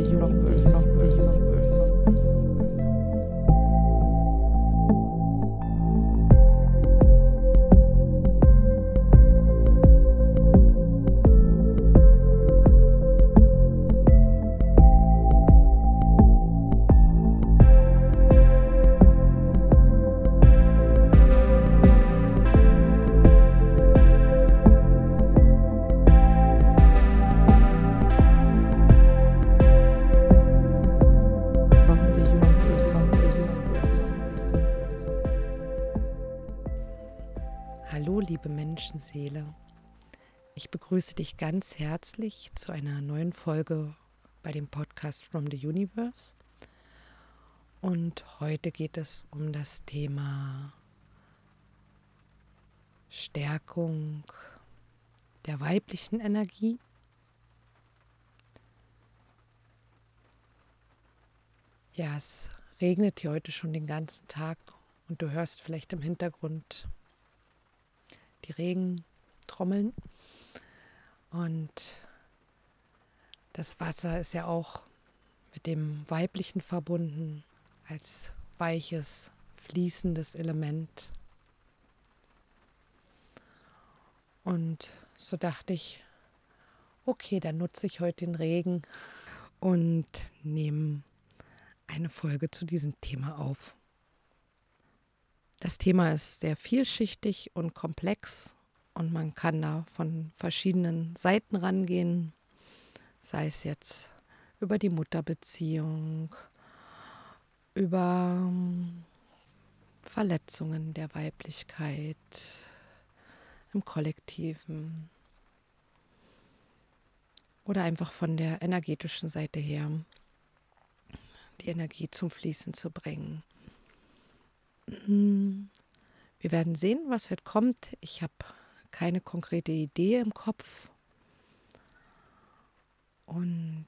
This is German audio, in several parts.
universe. Begrüße dich ganz herzlich zu einer neuen Folge bei dem Podcast From the Universe. Und heute geht es um das Thema Stärkung der weiblichen Energie. Ja, es regnet hier heute schon den ganzen Tag und du hörst vielleicht im Hintergrund die Regentrommeln. Und das Wasser ist ja auch mit dem Weiblichen verbunden als weiches, fließendes Element. Und so dachte ich, okay, dann nutze ich heute den Regen und nehme eine Folge zu diesem Thema auf. Das Thema ist sehr vielschichtig und komplex und man kann da von verschiedenen Seiten rangehen, sei es jetzt über die Mutterbeziehung, über ähm, Verletzungen der Weiblichkeit im Kollektiven oder einfach von der energetischen Seite her die Energie zum Fließen zu bringen. Wir werden sehen, was heute kommt. Ich habe keine konkrete Idee im Kopf. Und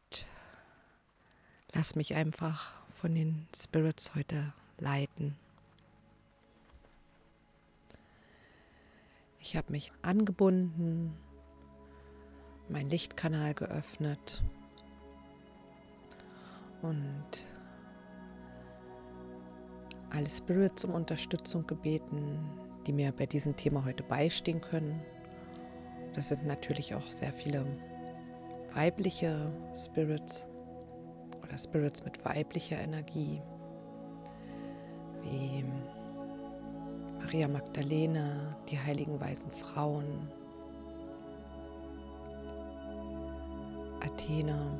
lass mich einfach von den Spirits heute leiten. Ich habe mich angebunden, meinen Lichtkanal geöffnet und alle Spirits um Unterstützung gebeten, die mir bei diesem Thema heute beistehen können. Das sind natürlich auch sehr viele weibliche Spirits oder Spirits mit weiblicher Energie, wie Maria Magdalena, die heiligen weisen Frauen, Athena,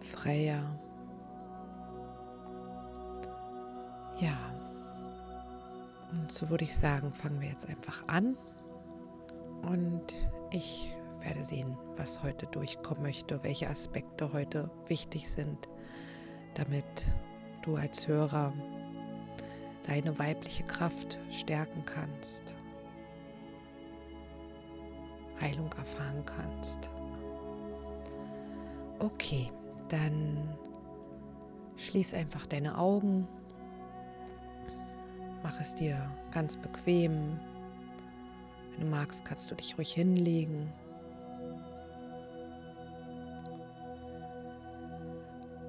Freya, Ja. Und so würde ich sagen, fangen wir jetzt einfach an. Und ich werde sehen, was heute durchkommen möchte, welche Aspekte heute wichtig sind, damit du als Hörer deine weibliche Kraft stärken kannst, Heilung erfahren kannst. Okay, dann schließ einfach deine Augen. Mach es dir ganz bequem. Wenn du magst, kannst du dich ruhig hinlegen.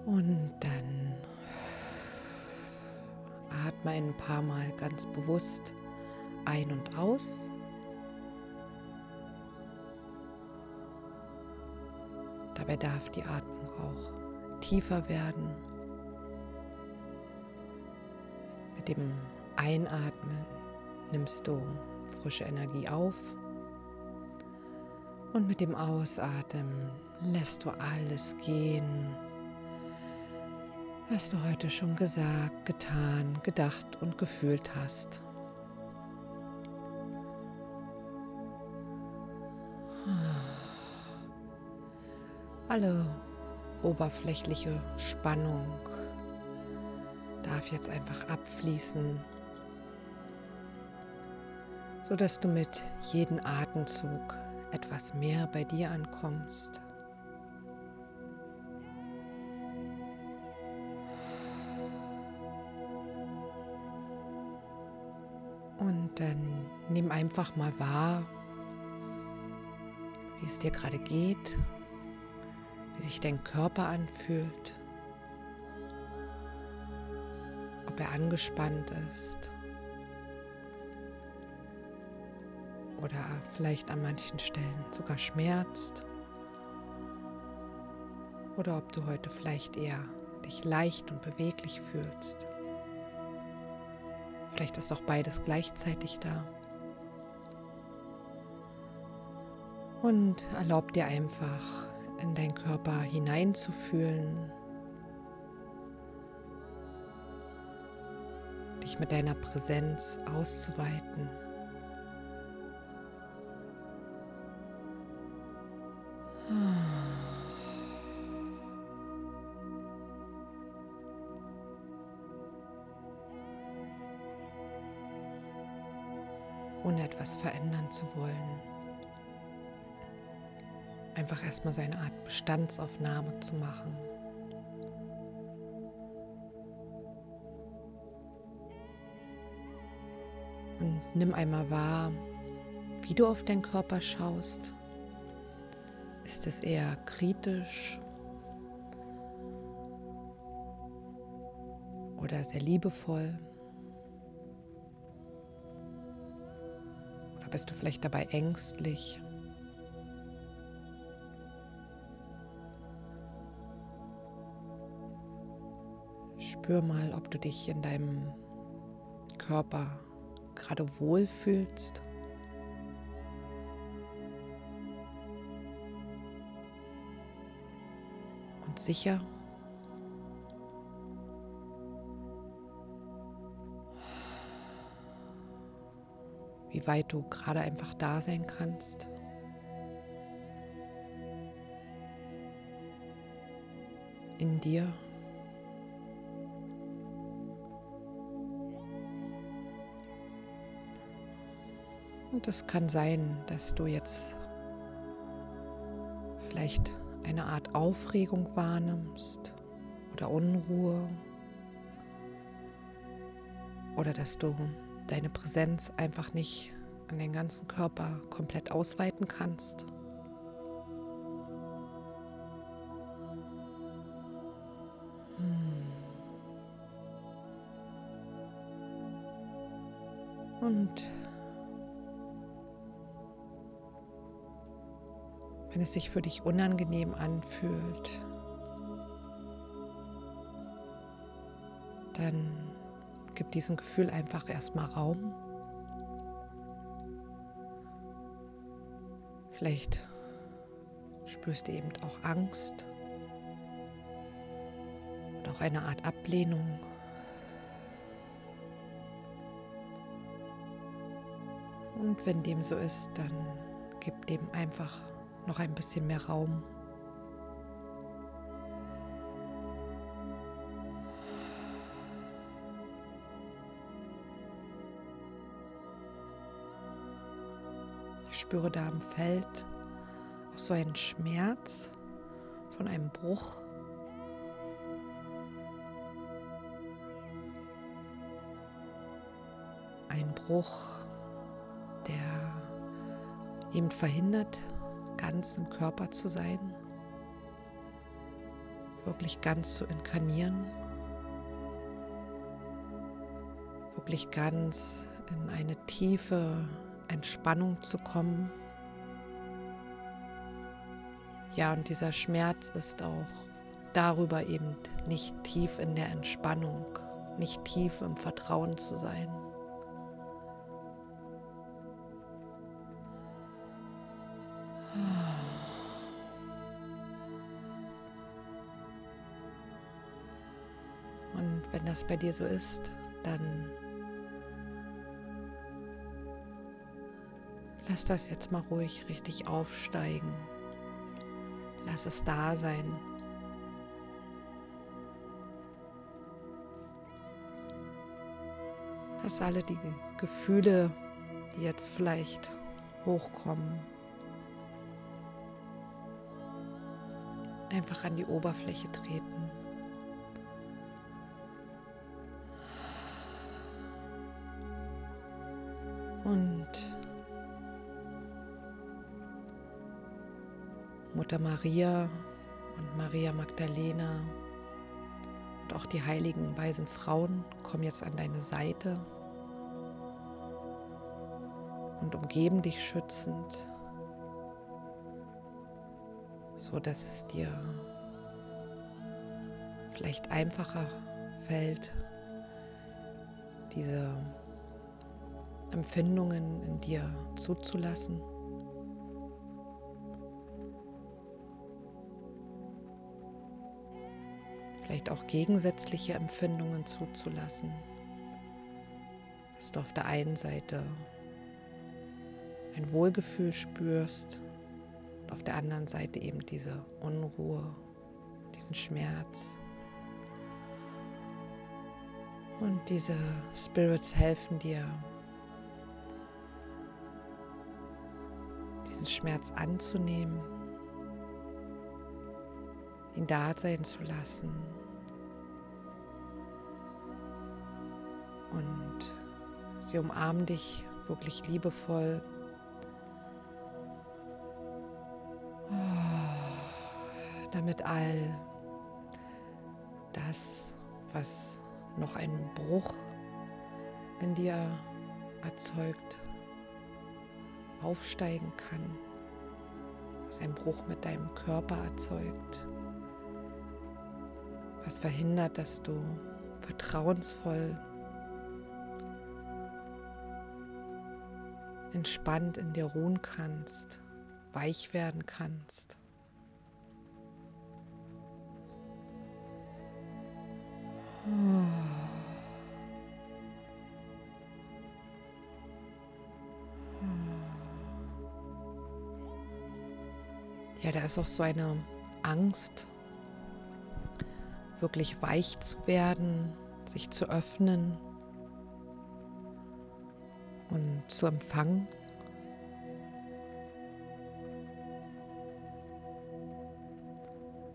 Und dann atme ein paar Mal ganz bewusst ein und aus. Dabei darf die Atmung auch tiefer werden. Mit dem Einatmen nimmst du frische Energie auf und mit dem Ausatmen lässt du alles gehen, was du heute schon gesagt, getan, gedacht und gefühlt hast. Alle oberflächliche Spannung darf jetzt einfach abfließen, sodass du mit jedem Atemzug etwas mehr bei dir ankommst. Und dann nimm einfach mal wahr, wie es dir gerade geht, wie sich dein Körper anfühlt, ob er angespannt ist oder vielleicht an manchen Stellen sogar schmerzt oder ob du heute vielleicht eher dich leicht und beweglich fühlst. Vielleicht ist auch beides gleichzeitig da. Und erlaub dir einfach in deinen Körper hineinzufühlen, dich mit deiner Präsenz auszuweiten. Verändern zu wollen. Einfach erstmal so eine Art Bestandsaufnahme zu machen. Und nimm einmal wahr, wie du auf deinen Körper schaust. Ist es eher kritisch oder sehr liebevoll? Bist du vielleicht dabei ängstlich? Spür mal, ob du dich in deinem Körper gerade wohl fühlst. Und sicher. Weit du gerade einfach da sein kannst. In dir. Und es kann sein, dass du jetzt vielleicht eine Art Aufregung wahrnimmst oder Unruhe oder dass du deine Präsenz einfach nicht an den ganzen Körper komplett ausweiten kannst. Hm. Und wenn es sich für dich unangenehm anfühlt, dann gib diesem Gefühl einfach erstmal Raum. Vielleicht spürst du eben auch Angst und auch eine Art Ablehnung. Und wenn dem so ist, dann gib dem einfach noch ein bisschen mehr Raum. Spüre da am Feld auch so einen Schmerz von einem Bruch. Ein Bruch, der eben verhindert, ganz im Körper zu sein, wirklich ganz zu inkarnieren, wirklich ganz in eine tiefe Entspannung zu kommen. Ja, und dieser Schmerz ist auch darüber eben nicht tief in der Entspannung, nicht tief im Vertrauen zu sein. Und wenn das bei dir so ist, dann lass das jetzt mal ruhig richtig aufsteigen. Lass es da sein. Lass alle die Gefühle, die jetzt vielleicht hochkommen, einfach an die Oberfläche treten. Mutter Maria und Maria Magdalena und auch die heiligen weisen Frauen kommen jetzt an deine Seite und umgeben dich schützend, so dass es dir vielleicht einfacher fällt, diese Empfindungen in dir zuzulassen. Vielleicht auch gegensätzliche Empfindungen zuzulassen. Dass du auf der einen Seite ein Wohlgefühl spürst und auf der anderen Seite eben diese Unruhe, diesen Schmerz. Und diese Spirits helfen dir, diesen Schmerz anzunehmen, ihn da sein zu lassen sie umarmen dich wirklich liebevoll. damit all das, was noch einen Bruch in dir erzeugt, aufsteigen kann, was einen Bruch mit deinem Körper erzeugt, was verhindert, dass du vertrauensvoll, entspannt in dir ruhen kannst, weich werden kannst. Ja, da ist auch so eine Angst, wirklich weich zu werden, sich zu öffnen und zu empfangen.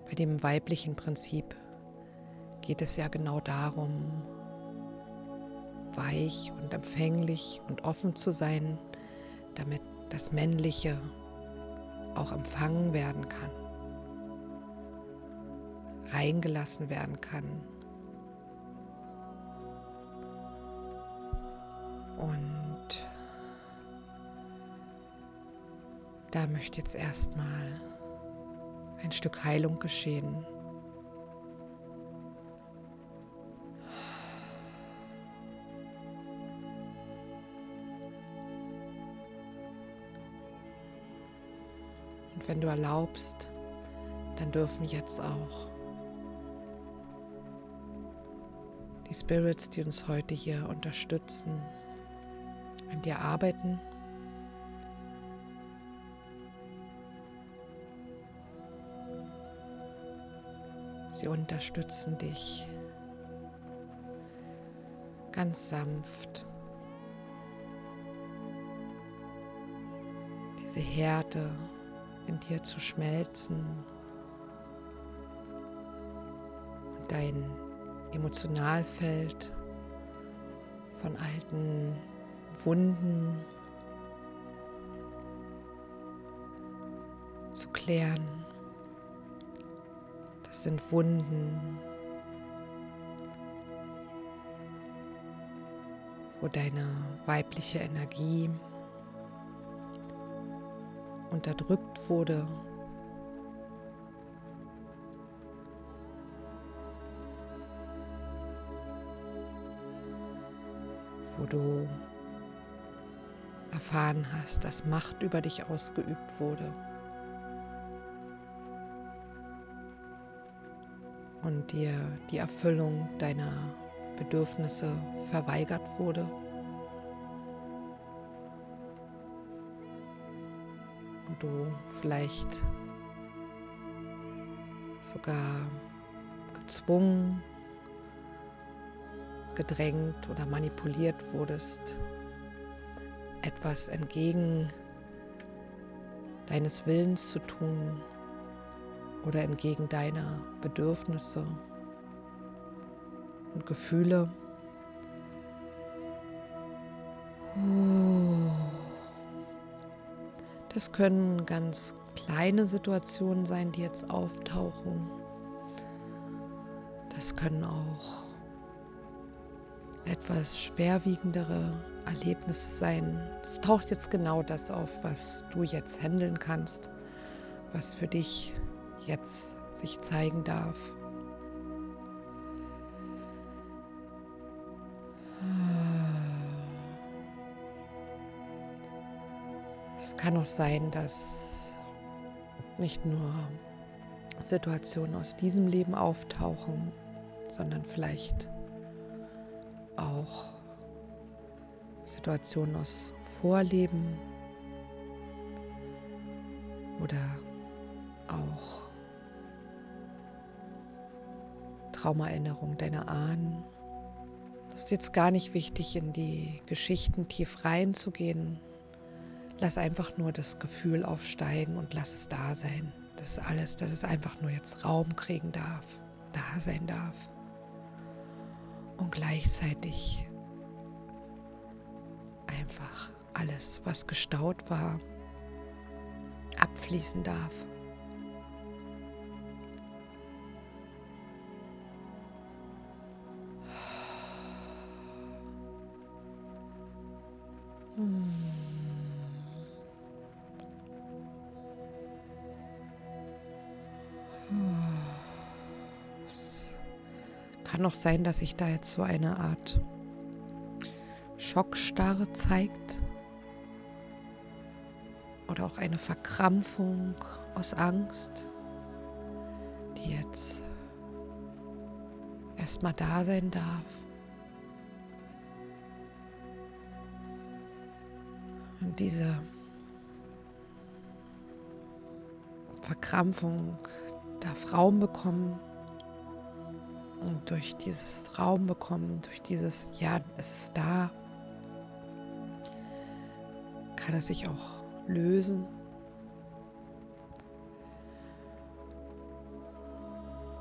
Bei dem weiblichen Prinzip geht es ja genau darum, weich und empfänglich und offen zu sein, damit das Männliche auch empfangen werden kann, reingelassen werden kann. Da möchte jetzt erstmal ein Stück Heilung geschehen. wenn du erlaubst, dann dürfen jetzt auch die Spirits, die uns heute hier unterstützen, an dir arbeiten. Sie unterstützen dich ganz sanft. Diese Härte in dir zu schmelzen und dein Emotionalfeld von alten Wunden zu klären. Sind Wunden, wo deine weibliche Energie unterdrückt wurde. Wo du erfahren hast, dass Macht über dich ausgeübt wurde. Und dir die Erfüllung deiner Bedürfnisse verweigert wurde. du vielleicht sogar gezwungen, gedrängt oder manipuliert wurdest, etwas entgegen deines Willens zu tun oder entgegen deiner Bedürfnisse und Gefühle. Das können ganz kleine Situationen sein, die jetzt auftauchen. Das können auch etwas schwerwiegendere Erlebnisse sein. Es taucht jetzt genau das auf, was du jetzt handeln kannst, was für dich jetzt sich zeigen darf. Es kann auch sein, dass nicht nur Situationen aus diesem Leben auftauchen, sondern vielleicht auch Situationen aus Vorleben oder auch Traumaerinnerungen deiner Ahnen. Es ist jetzt gar nicht wichtig, in die Geschichten tief reinzugehen. Lass einfach nur das Gefühl aufsteigen und lass es da sein. Das ist alles, dass es einfach nur jetzt Raum kriegen darf, da sein darf. Und gleichzeitig einfach alles, was gestaut war, abfließen darf. Es kann auch sein, dass sich da jetzt so eine Art Schockstarre zeigt oder auch eine Verkrampfung aus Angst, die jetzt erstmal da sein darf. Und diese Verkrampfung darf Raum bekommen. Und durch dieses Raum bekommen, durch dieses Ja, es ist da, kann es sich auch lösen.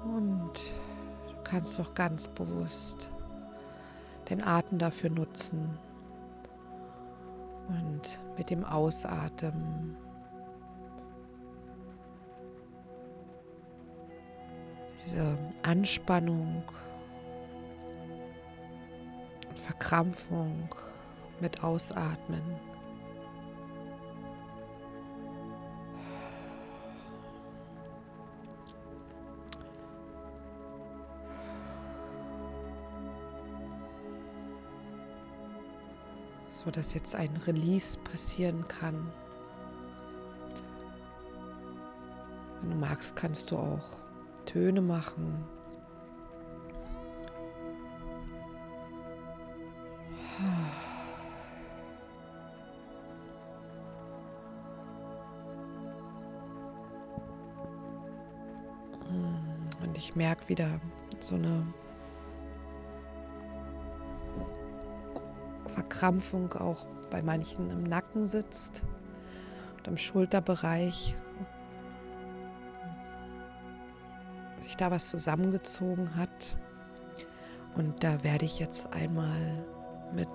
Und du kannst auch ganz bewusst den Atem dafür nutzen und mit dem Ausatmen. Diese Anspannung Verkrampfung mit Ausatmen so dass jetzt ein Release passieren kann. Wenn du magst, kannst du auch Töne machen. Und ich merke wieder so eine Verkrampfung auch bei manchen im Nacken sitzt und im Schulterbereich. Sich da was zusammengezogen hat. Und da werde ich jetzt einmal mit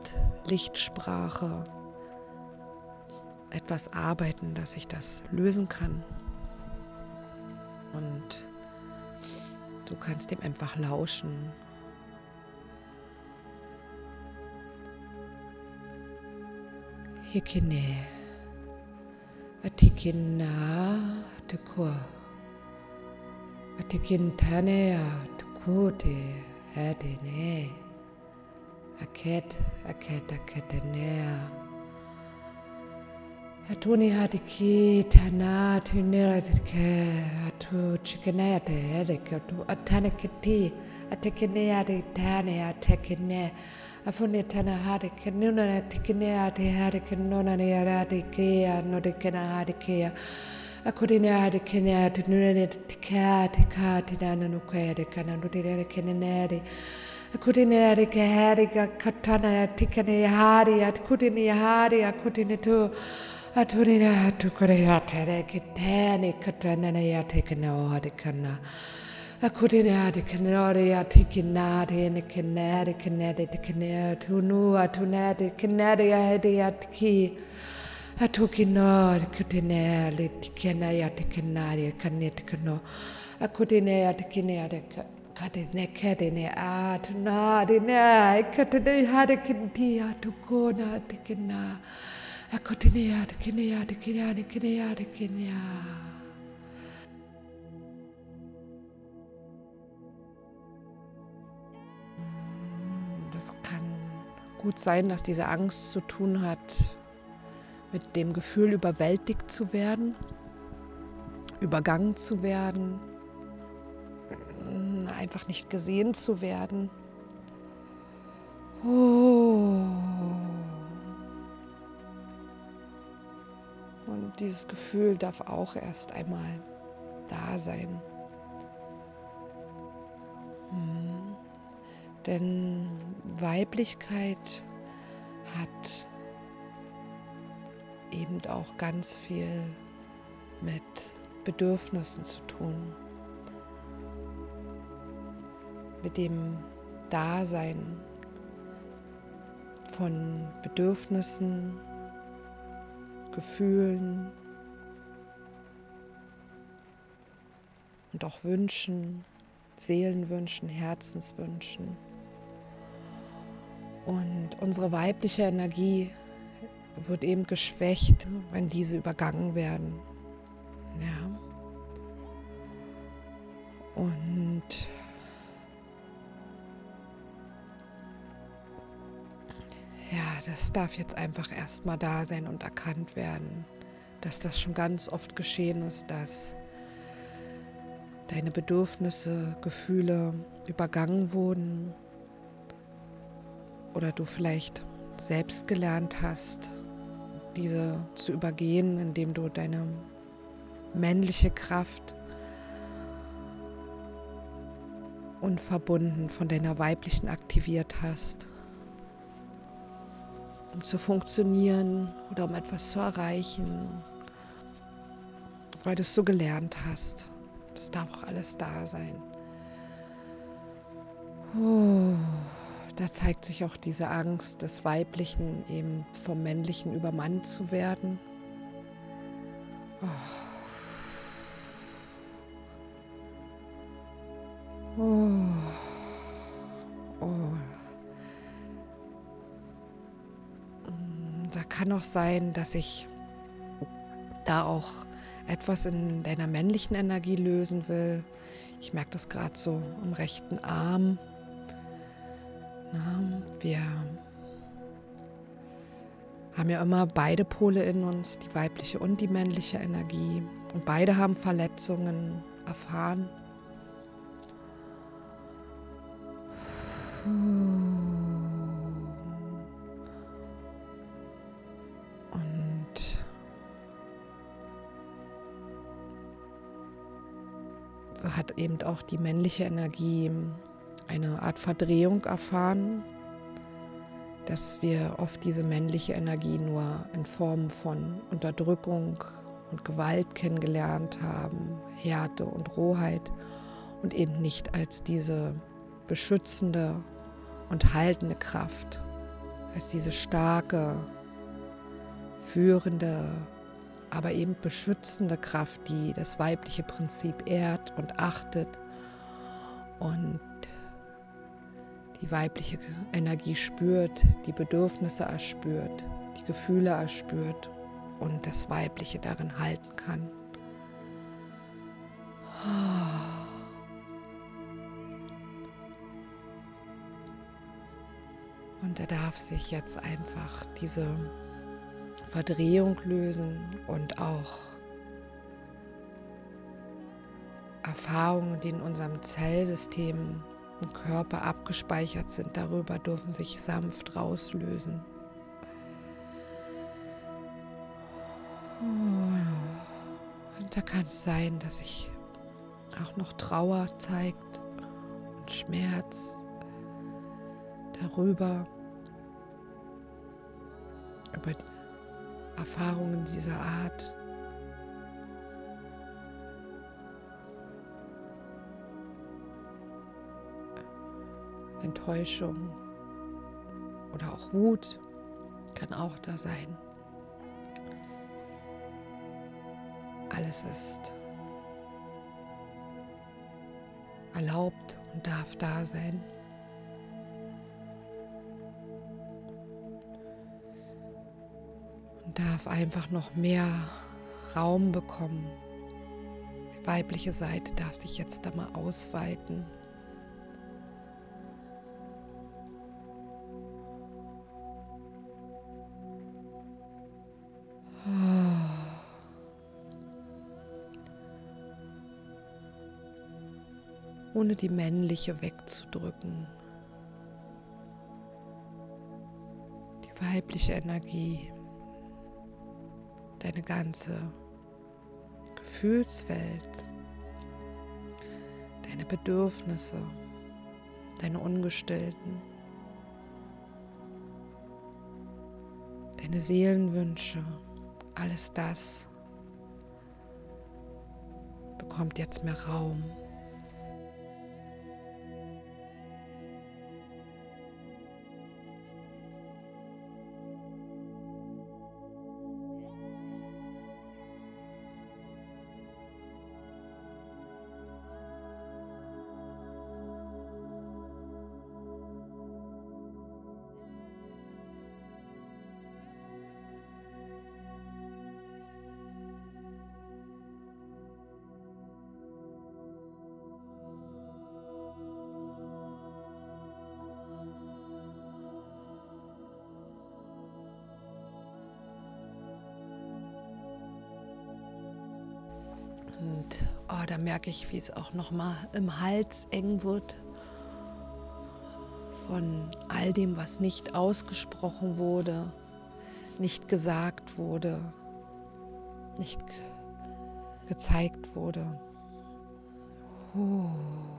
Lichtsprache etwas arbeiten, dass ich das lösen kann. Und du kannst dem einfach lauschen hikine atikina tukua atikin tanea tukute hadene aket aket aketenea atuni hadiki tana tunera ke atu chikenea te edeke atu. Atanekiti atekinea de tane atekine afune tana hare ke nuna na tikine a te hare ke nona ne ara te ke no te kena hare kea a. Kore ne hare ke ne a te nuna ne te ka te ka te nana no koe re kana no te rere ke ne nere a kore ne hare ke hare ka katana a tikane hare a kore ne hare a kore ne tu a tore ne a tu kore a te re ke tēne katana ne a te kana o hare kana. a Akutinea de canaria tikinade in a canada canada de canare tu nu atunade canaria de atki atukinar kutinea litikanaya tikanaria caniticano akutinea ne kadine kadine at nadine katine hadikintia to kona tikina akutinea tikinea tikinea tikinea tikinea Das kann gut sein, dass diese Angst zu tun hat mit dem Gefühl, überwältigt zu werden, übergangen zu werden, einfach nicht gesehen zu werden. Oh. Und dieses Gefühl darf auch erst einmal da sein. Hm. Denn Weiblichkeit hat eben auch ganz viel mit Bedürfnissen zu tun, mit dem Dasein von Bedürfnissen, Gefühlen und auch Wünschen, Seelenwünschen, Herzenswünschen. Und unsere weibliche Energie wird eben geschwächt, wenn diese übergangen werden. Ja. Und ja, das darf jetzt einfach erstmal da sein und erkannt werden, dass das schon ganz oft geschehen ist, dass deine Bedürfnisse, Gefühle übergangen wurden oder du vielleicht selbst gelernt hast, diese zu übergehen, indem du deine männliche Kraft unverbunden von deiner weiblichen aktiviert hast, um zu funktionieren oder um etwas zu erreichen, weil du es so gelernt hast. Das darf auch alles da sein. Oh da zeigt sich auch diese Angst des Weiblichen, eben vom Männlichen übermannt zu werden. Oh. Oh. Oh. Da kann auch sein, dass ich da auch etwas in deiner männlichen Energie lösen will. Ich merke das gerade so im rechten Arm. Wir haben ja immer beide Pole in uns, die weibliche und die männliche Energie. Und beide haben Verletzungen erfahren. Und so hat eben auch die männliche Energie eine Art Verdrehung erfahren, dass wir oft diese männliche Energie nur in Form von Unterdrückung und Gewalt kennengelernt haben, Härte und Rohheit und eben nicht als diese beschützende und haltende Kraft, als diese starke, führende, aber eben beschützende Kraft, die das weibliche Prinzip ehrt und achtet und die weibliche Energie spürt, die Bedürfnisse erspürt, die Gefühle erspürt und das Weibliche darin halten kann. Und er darf sich jetzt einfach diese Verdrehung lösen und auch Erfahrungen, die in unserem Zellsystem im Körper abgespeichert sind, darüber dürfen sich sanft rauslösen. Und da kann es sein, dass sich auch noch Trauer zeigt und Schmerz darüber, über Erfahrungen dieser Art. Enttäuschung oder auch Wut kann auch da sein. Alles ist erlaubt und darf da sein. Und darf einfach noch mehr Raum bekommen. Die weibliche Seite darf sich jetzt da mal ausweiten. Ohne die männliche wegzudrücken. Die weibliche Energie, deine ganze Gefühlswelt, deine Bedürfnisse, deine Ungestillten, deine Seelenwünsche, alles das bekommt jetzt mehr Raum. Merke ich, wie es auch noch mal im Hals eng wird von all dem, was nicht ausgesprochen wurde, nicht gesagt wurde, nicht gezeigt wurde. Oh.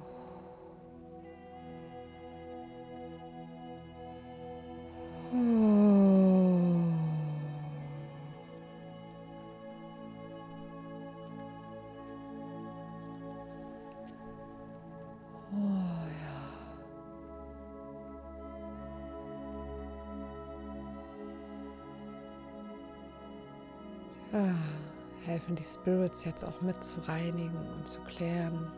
Spirits jetzt auch mit zu reinigen und zu klären.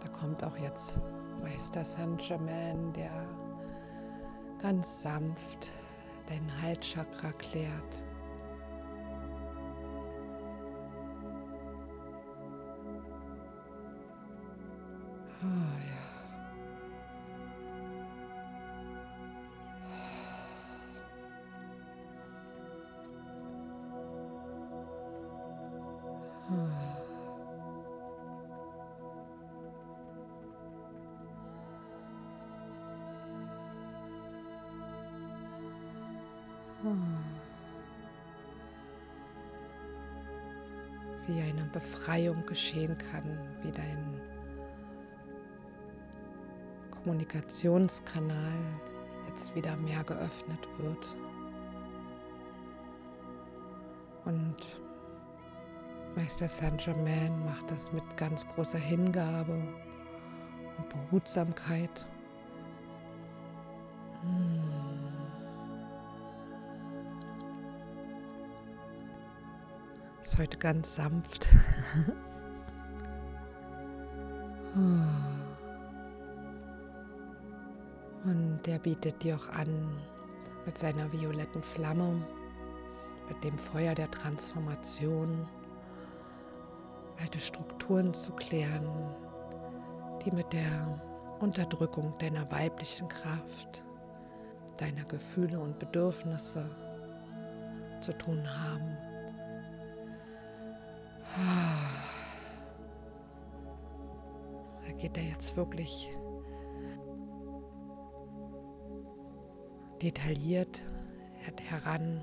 Da kommt auch jetzt Meister Saint Germain, der ganz sanft dein Halschakra klärt. Geschehen kann, wie dein Kommunikationskanal jetzt wieder mehr geöffnet wird. Und Meister Saint Germain macht das mit ganz großer Hingabe und Behutsamkeit. Hm. Ist heute ganz sanft. bietet dir auch an, mit seiner violetten Flamme, mit dem Feuer der Transformation, alte Strukturen zu klären, die mit der Unterdrückung deiner weiblichen Kraft, deiner Gefühle und Bedürfnisse zu tun haben. Da geht er jetzt wirklich detailliert heran.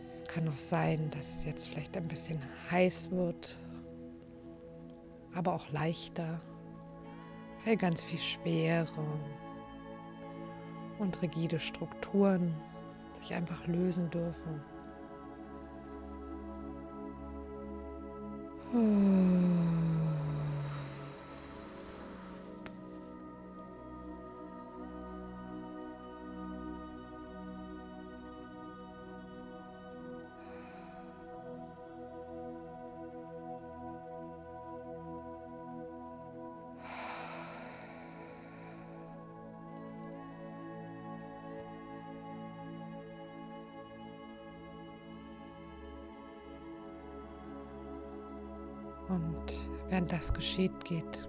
Es kann auch sein, dass es jetzt vielleicht ein bisschen heiß wird, aber auch leichter, weil ganz viel Schwere und rigide Strukturen sich einfach lösen dürfen. Und das geschieht, geht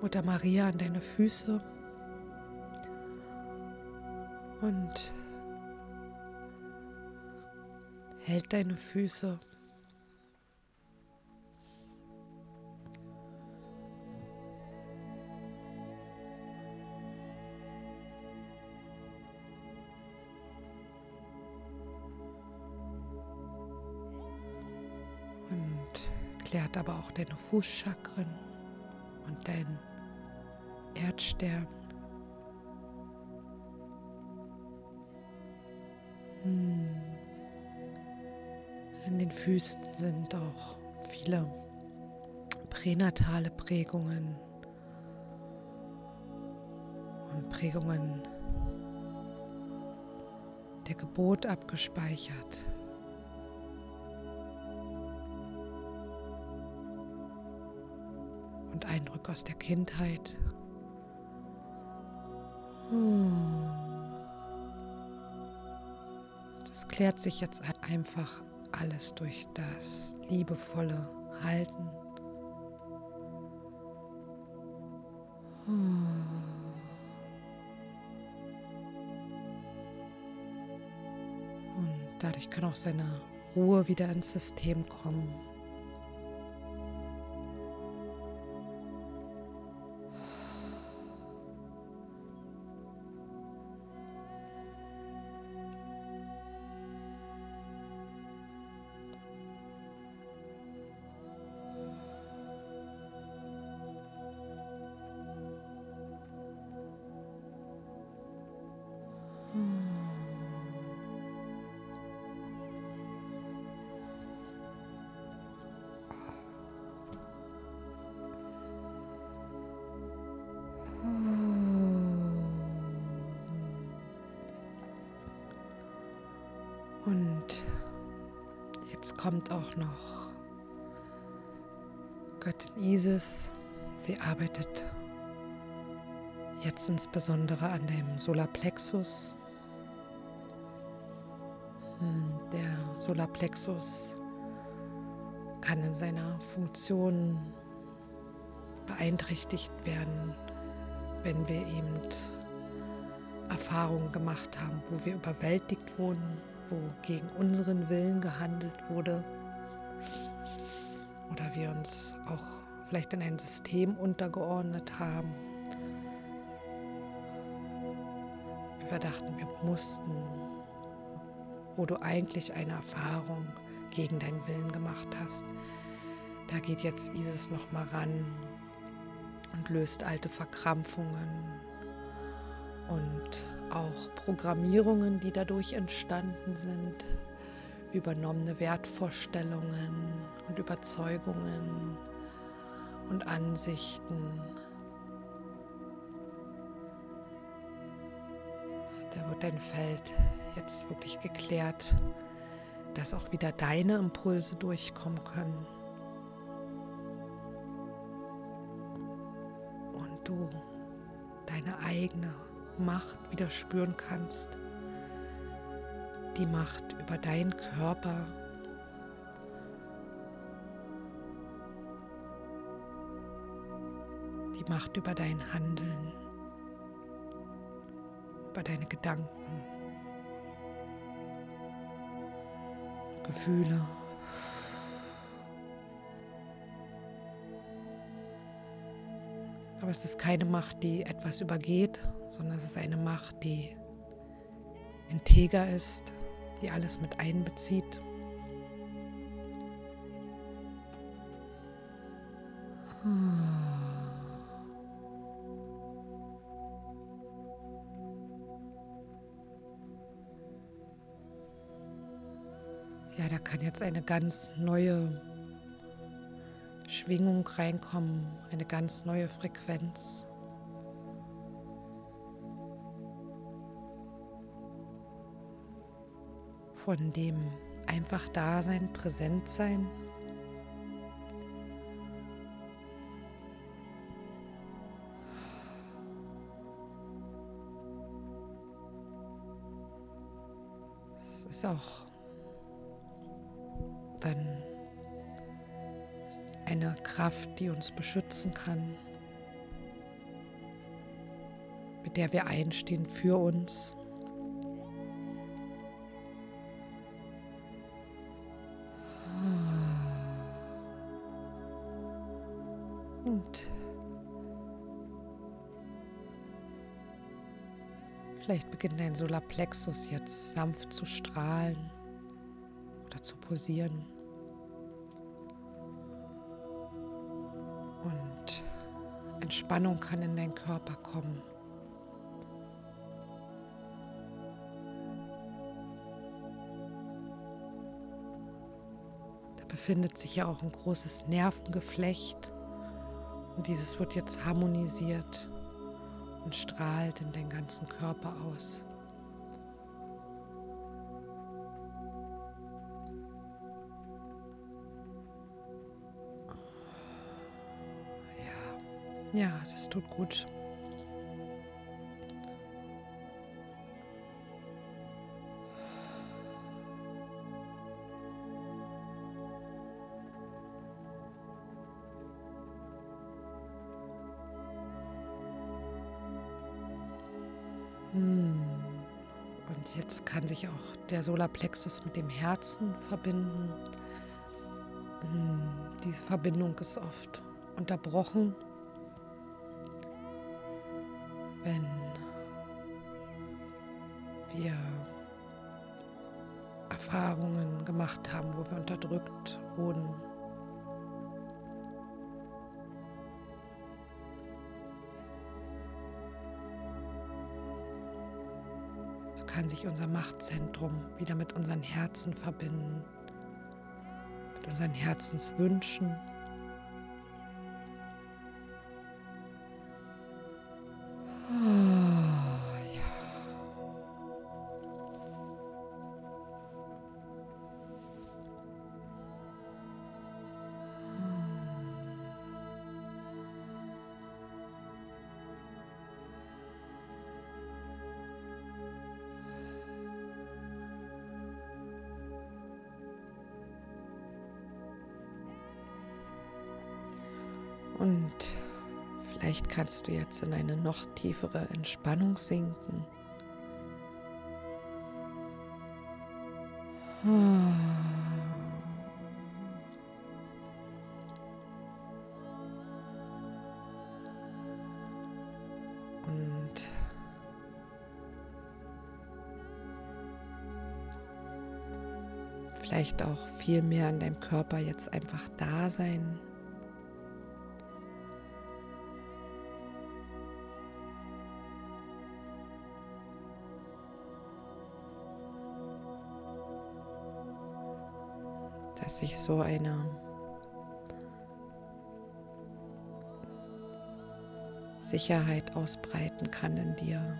Mutter Maria an deine Füße und hält deine Füße. Klärt aber auch deine Fußchakren und dein Erdstern. Hm. In den Füßen sind auch viele pränatale Prägungen und Prägungen der Geburt abgespeichert. Und Eindrücke aus der Kindheit. Hm. Das klärt sich jetzt einfach alles durch das liebevolle Halten. Und dadurch kann auch seine Ruhe wieder ins System kommen. Auch noch Göttin Isis. Sie arbeitet jetzt insbesondere an dem Solarplexus. Hm, Der Solarplexus kann in seiner Funktion beeinträchtigt werden, wenn wir eben Erfahrungen gemacht haben, wo wir überwältigt wurden, wo gegen unseren Willen gehandelt wurde wir uns auch vielleicht in ein System untergeordnet haben. Wir dachten, wir mussten, wo du eigentlich eine Erfahrung gegen deinen Willen gemacht hast. Da geht jetzt Isis noch mal ran und löst alte Verkrampfungen und auch Programmierungen, die dadurch entstanden sind, übernommene Wertvorstellungen und Überzeugungen und Ansichten. Da wird dein Feld jetzt wirklich geklärt, dass auch wieder deine Impulse durchkommen können. Und du deine eigene Macht wieder spüren kannst. Die Macht über deinen Körper. Die Macht über dein Handeln. Über deine Gedanken. Gefühle. Aber es ist keine Macht, die etwas übergeht, sondern es ist eine Macht, die integer ist, die alles mit einbezieht. Eine ganz neue Schwingung reinkommen, eine ganz neue Frequenz. Von dem einfach Dasein, präsent sein. Es ist auch dann eine Kraft, die uns beschützen kann, mit der wir einstehen für uns. Und vielleicht beginnt dein Solarplexus jetzt sanft zu strahlen oder zu posieren. Entspannung kann in deinen Körper kommen. Da befindet sich ja auch ein großes Nervengeflecht. Und dieses wird jetzt harmonisiert und strahlt in den ganzen Körper aus. Ja, das tut gut. Hm. Und jetzt kann sich auch der Solarplexus mit dem Herzen verbinden. Hm. Diese Verbindung ist oft unterbrochen, wenn wir Erfahrungen gemacht haben, wo wir unterdrückt wurden. So kann sich unser Machtzentrum wieder mit unseren Herzen verbinden, mit unseren Herzenswünschen. Jetzt in eine noch tiefere Entspannung sinken. Und vielleicht auch viel mehr in deinem Körper jetzt einfach da sein. Dass sich so eine Sicherheit ausbreiten kann in dir.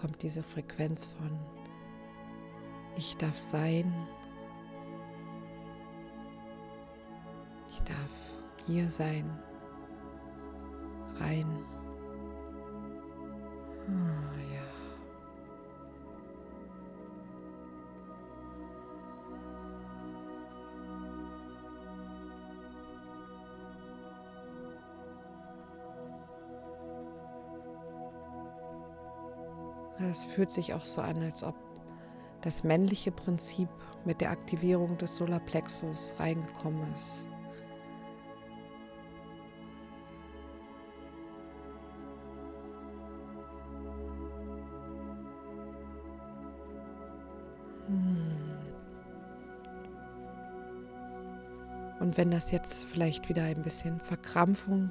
Kommt diese Frequenz von ich darf sein, ich darf hier sein, fühlt sich auch so an, als ob das männliche Prinzip mit der Aktivierung des Solarplexus reingekommen ist. Hm. Und wenn das jetzt vielleicht wieder ein bisschen Verkrampfung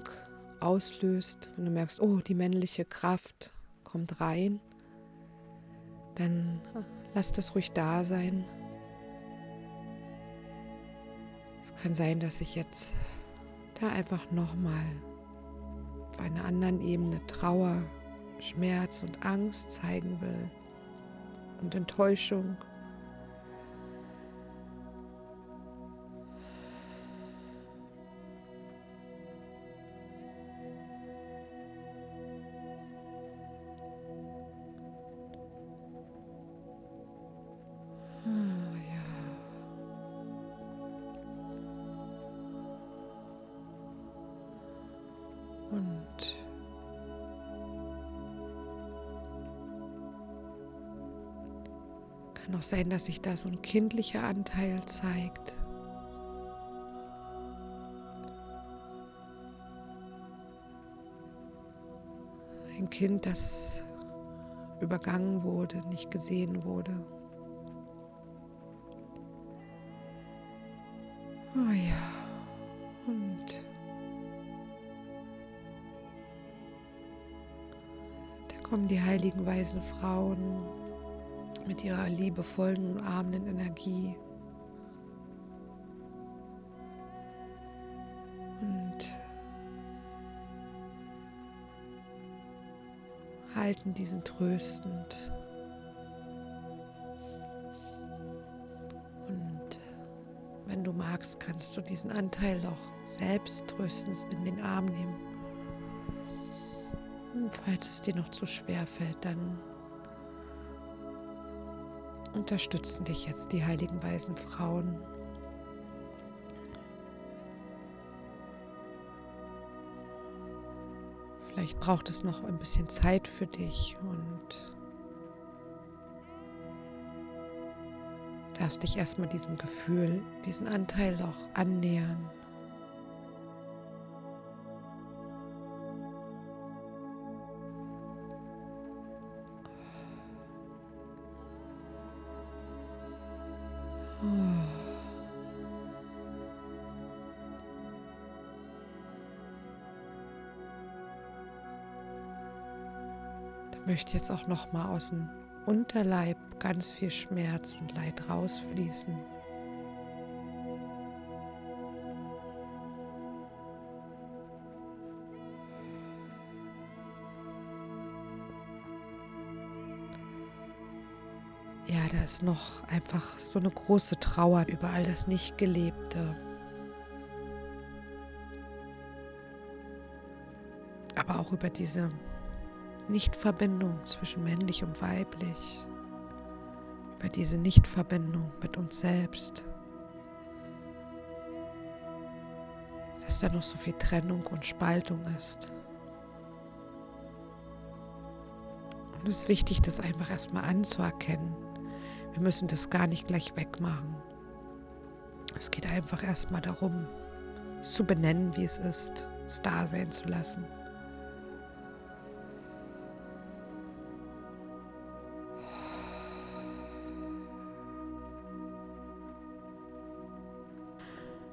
auslöst und du merkst, oh, die männliche Kraft kommt rein, dann lass das ruhig da sein. Es kann sein, dass ich jetzt da einfach nochmal auf einer anderen Ebene Trauer, Schmerz und Angst zeigen will und Enttäuschung. Kann auch sein, dass sich da so ein kindlicher Anteil zeigt. Ein Kind, das übergangen wurde, nicht gesehen wurde. Oh ja, und da kommen die heiligen weisen Frauen mit ihrer liebevollen, umarmenden Energie. Und halten diesen tröstend. Und wenn du magst, kannst du diesen Anteil auch selbst tröstend in den Arm nehmen. Und falls es dir noch zu schwer fällt, dann unterstützen dich jetzt die heiligen weisen Frauen. Vielleicht braucht es noch ein bisschen Zeit für dich und darfst dich erstmal diesem Gefühl, diesen Anteil auch annähern. Da möchte jetzt auch noch mal aus dem Unterleib ganz viel Schmerz und Leid rausfließen. Ist noch einfach so eine große Trauer über all das Nicht-Gelebte. Aber auch über diese Nichtverbindung zwischen männlich und weiblich. Über diese Nichtverbindung mit uns selbst. Dass da noch so viel Trennung und Spaltung ist. Und es ist wichtig, das einfach erstmal anzuerkennen. Wir müssen das gar nicht gleich wegmachen. Es geht einfach erstmal darum, es zu benennen, wie es ist, es da sein zu lassen.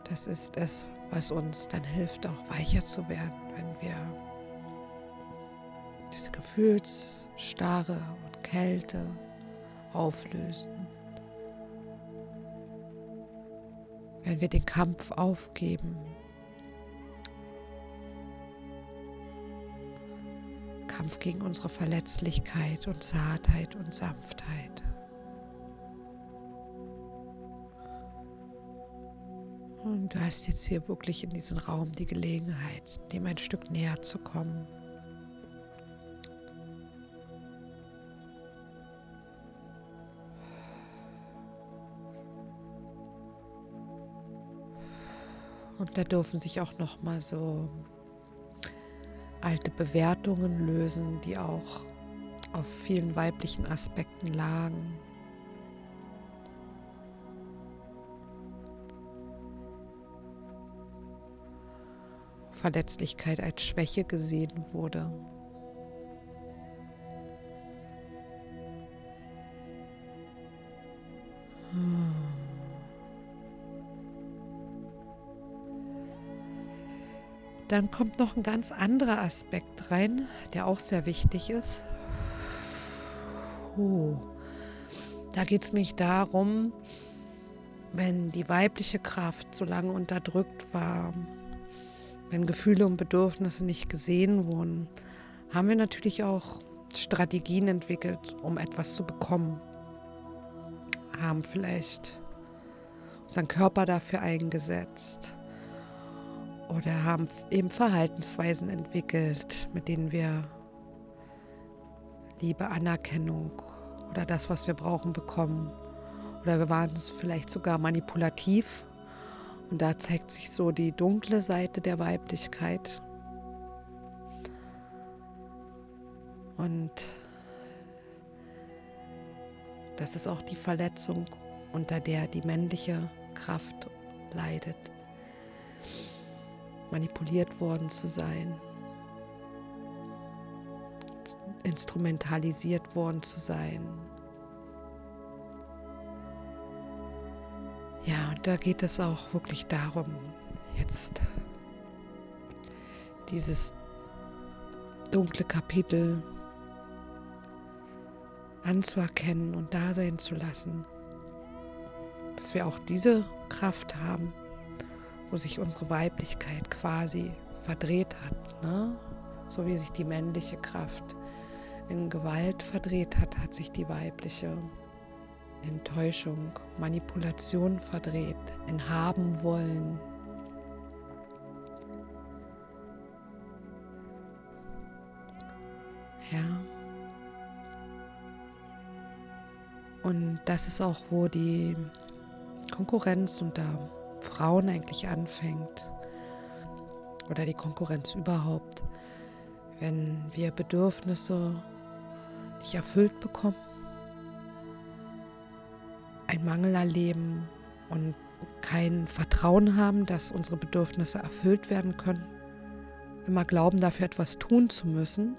Das ist es, was uns dann hilft, auch weicher zu werden, wenn wir diese Gefühlsstarre und Kälte auflösen. Wenn wir den Kampf aufgeben, Kampf gegen unsere Verletzlichkeit und Zartheit und Sanftheit. Und du hast jetzt hier wirklich in diesem Raum die Gelegenheit, dem ein Stück näher zu kommen. Und da dürfen sich auch noch mal so alte Bewertungen lösen, die auch auf vielen weiblichen Aspekten lagen. Verletzlichkeit als Schwäche gesehen wurde. Dann kommt noch ein ganz anderer Aspekt rein, der auch sehr wichtig ist. Oh. Da geht es mich darum, wenn die weibliche Kraft so lange unterdrückt war, wenn Gefühle und Bedürfnisse nicht gesehen wurden, haben wir natürlich auch Strategien entwickelt, um etwas zu bekommen. Haben vielleicht unseren Körper dafür eingesetzt oder haben eben Verhaltensweisen entwickelt, mit denen wir Liebe, Anerkennung oder das, was wir brauchen, bekommen. Oder wir waren es vielleicht sogar manipulativ. Und da zeigt sich so die dunkle Seite der Weiblichkeit. Und das ist auch die Verletzung, unter der die männliche Kraft leidet manipuliert worden zu sein, instrumentalisiert worden zu sein. Ja, und da geht es auch wirklich darum, jetzt dieses dunkle Kapitel anzuerkennen und da sein zu lassen, dass wir auch diese Kraft haben, wo sich unsere Weiblichkeit quasi verdreht hat. Ne? So wie sich die männliche Kraft in Gewalt verdreht hat, hat sich die weibliche Enttäuschung, Manipulation verdreht, in haben wollen. Ja. Und das ist auch, wo die Konkurrenz und da Frauen eigentlich anfängt oder die Konkurrenz überhaupt, wenn wir Bedürfnisse nicht erfüllt bekommen, ein Mangel erleben und kein Vertrauen haben, dass unsere Bedürfnisse erfüllt werden können, immer glauben, dafür etwas tun zu müssen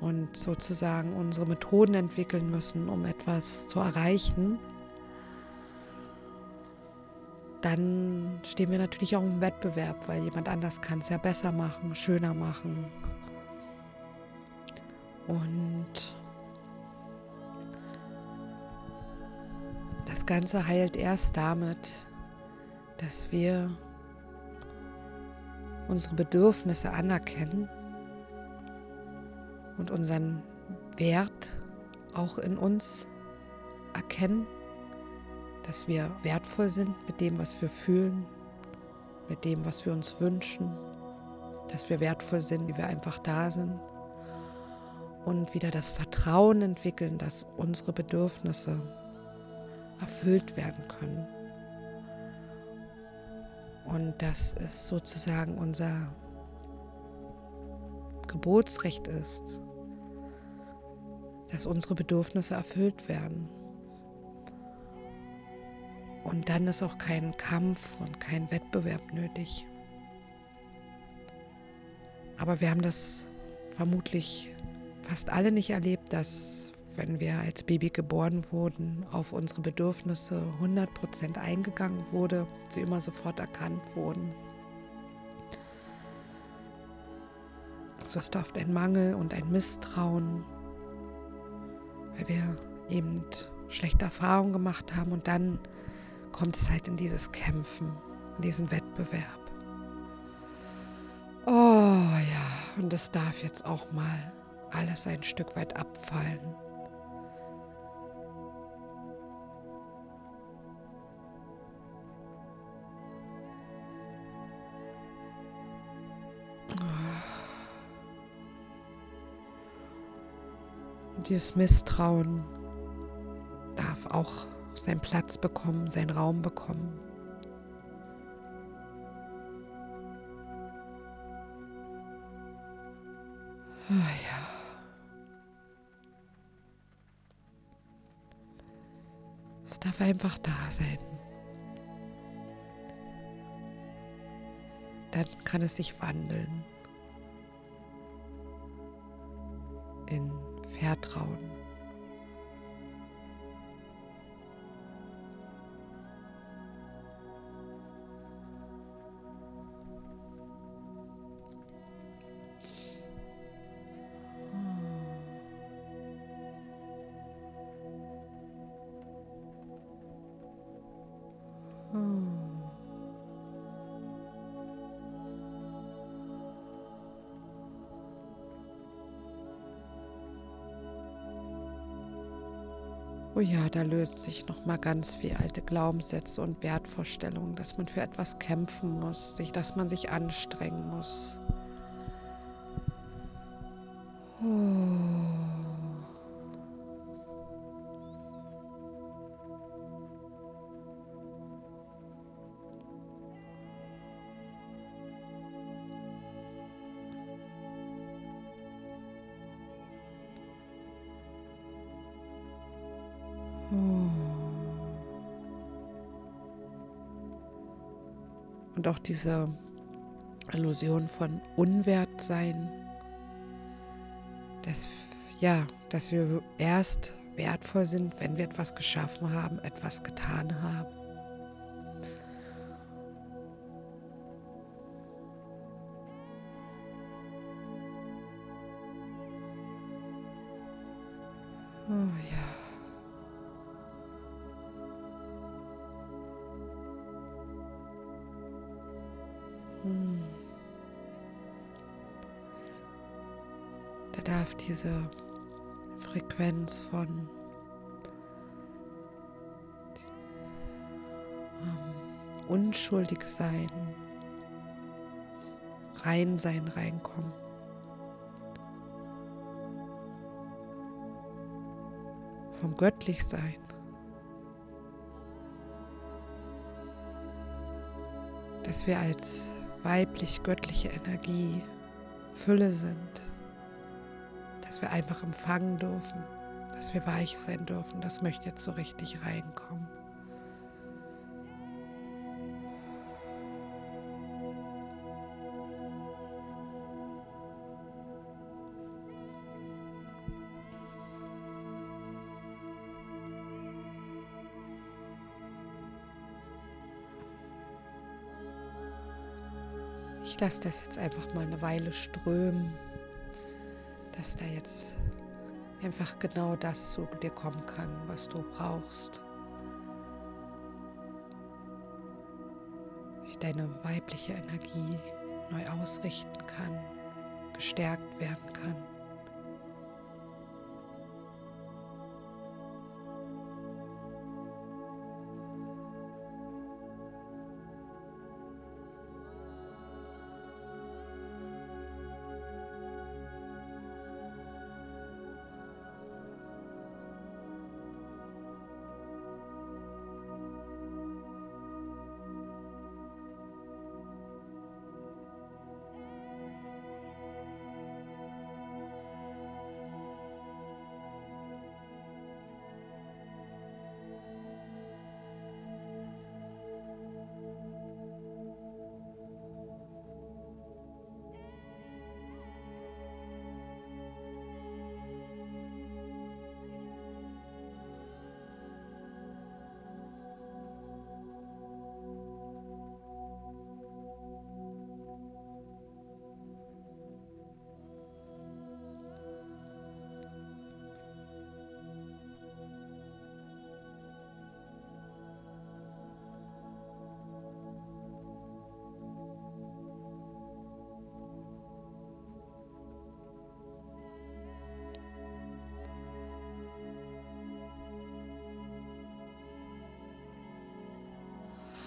und sozusagen unsere Methoden entwickeln müssen, um etwas zu erreichen, dann stehen wir natürlich auch im Wettbewerb, weil jemand anders kann es ja besser machen, schöner machen. Und das Ganze heilt erst damit, dass wir unsere Bedürfnisse anerkennen und unseren Wert auch in uns erkennen dass wir wertvoll sind mit dem, was wir fühlen, mit dem, was wir uns wünschen, dass wir wertvoll sind, wie wir einfach da sind und wieder das Vertrauen entwickeln, dass unsere Bedürfnisse erfüllt werden können. Und dass es sozusagen unser Geburtsrecht ist, dass unsere Bedürfnisse erfüllt werden. Und dann ist auch kein Kampf und kein Wettbewerb nötig. Aber wir haben das vermutlich fast alle nicht erlebt, dass wenn wir als Baby geboren wurden, auf unsere Bedürfnisse 100% eingegangen wurde, sie immer sofort erkannt wurden. So ist oft ein Mangel und ein Misstrauen, weil wir eben schlechte Erfahrungen gemacht haben und dann kommt es halt in dieses Kämpfen, in diesen Wettbewerb. Oh ja, und es darf jetzt auch mal alles ein Stück weit abfallen. Und dieses Misstrauen darf auch seinen Platz bekommen, seinen Raum bekommen. Ah ja. Es darf einfach da sein. Dann kann es sich wandeln in Vertrauen. Oh ja, da löst sich noch mal ganz viel alte Glaubenssätze und Wertvorstellungen, dass man für etwas kämpfen muss, sich, dass man sich anstrengen muss. Auch diese Illusion von Unwertsein, dass, ja, dass wir erst wertvoll sind, wenn wir etwas geschaffen haben, etwas getan haben. Unschuldig sein, rein sein reinkommen. Vom Göttlichsein. Dass wir als weiblich-göttliche Energie, Fülle sind, dass wir einfach empfangen dürfen, dass wir weich sein dürfen. Das möchte jetzt so richtig reinkommen. Lasse das jetzt einfach mal eine Weile strömen, dass da jetzt einfach genau das zu dir kommen kann, was du brauchst. Sich deine weibliche Energie neu ausrichten kann, gestärkt werden kann.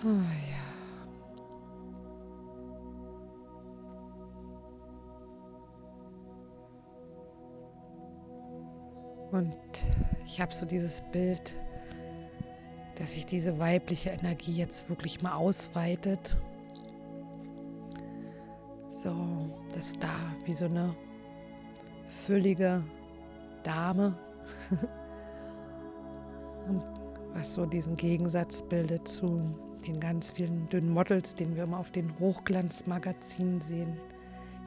Oh ja. Und ich habe so dieses Bild, dass sich diese weibliche Energie jetzt wirklich mal ausweitet. So, dass da wie so eine füllige Dame, was so diesen Gegensatz bildet zu den ganz vielen dünnen Models, den wir immer auf den Hochglanzmagazinen sehen.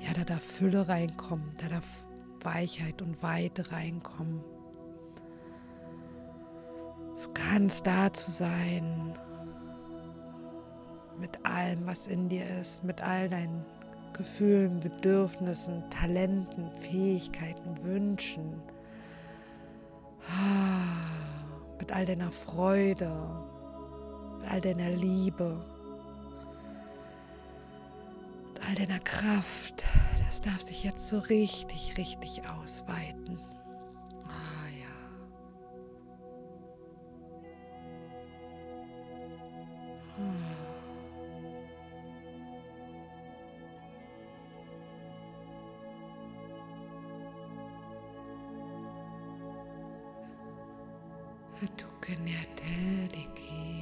Ja, da darf Fülle reinkommen, da darf Weichheit und Weite reinkommen. So ganz da zu sein, mit allem, was in dir ist, mit all deinen Gefühlen, Bedürfnissen, Talenten, Fähigkeiten, Wünschen, ah, mit all deiner Freude, all deiner Liebe all deiner Kraft. Das darf sich jetzt so richtig, richtig ausweiten. Ah ja. Ah. Atukanyatadiki.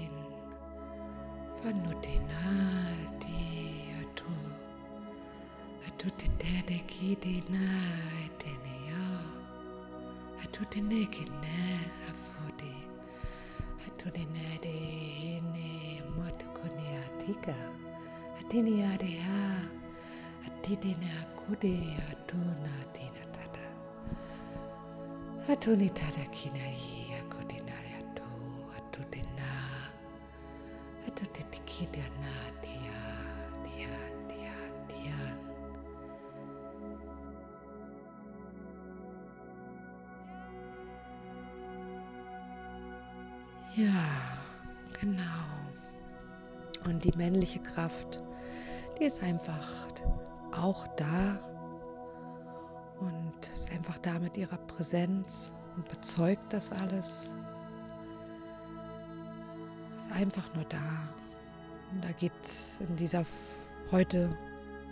no tenate atu atu te tene ki te tene ia atu tene ke ne afude atu tene de hene motukone atika. A ade ha atene na kude atu na tina tata. Atu ni tata kinai ist einfach auch da und ist einfach da mit ihrer Präsenz und bezeugt das alles. Ist einfach nur da. Und da geht es in dieser heute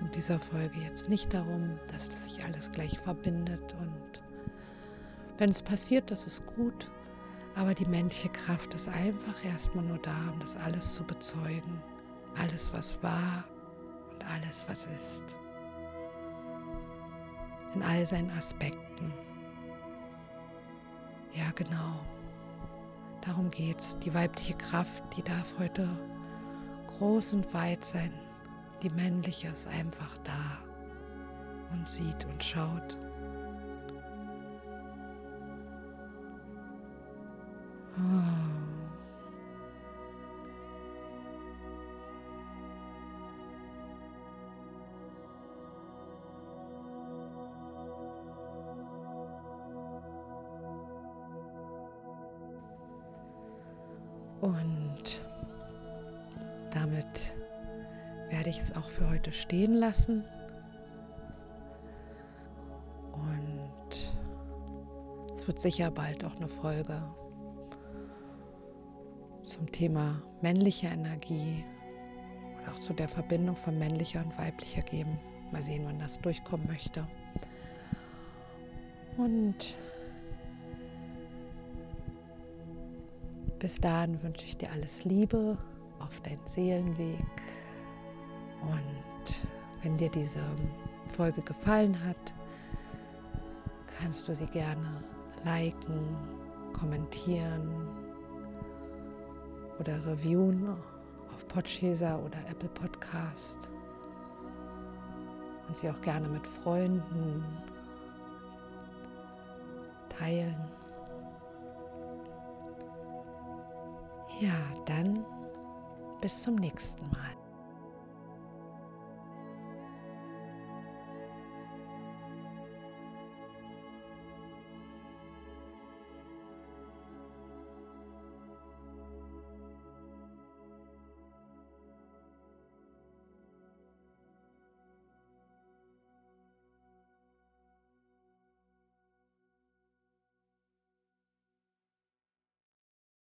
in dieser Folge jetzt nicht darum, dass das sich alles gleich verbindet und wenn es passiert, das ist gut. Aber die männliche Kraft ist einfach erstmal nur da, um das alles zu bezeugen. Alles, was war und alles, was ist. In all seinen Aspekten. Ja, genau. Darum geht's. Die weibliche Kraft, die darf heute groß und weit sein. Die männliche ist einfach da und sieht und schaut. Ah. Und damit werde ich es auch für heute stehen lassen. Und es wird sicher bald auch eine Folge zum Thema männliche Energie oder auch zu der Verbindung von männlicher und weiblicher geben. Mal sehen, wann das durchkommen möchte. Und bis dahin wünsche ich dir alles Liebe auf deinen Seelenweg. Und wenn dir diese Folge gefallen hat, kannst du sie gerne liken, kommentieren oder reviewen auf Podchaser oder Apple Podcast und sie auch gerne mit Freunden teilen. Ja, dann bis zum nächsten Mal.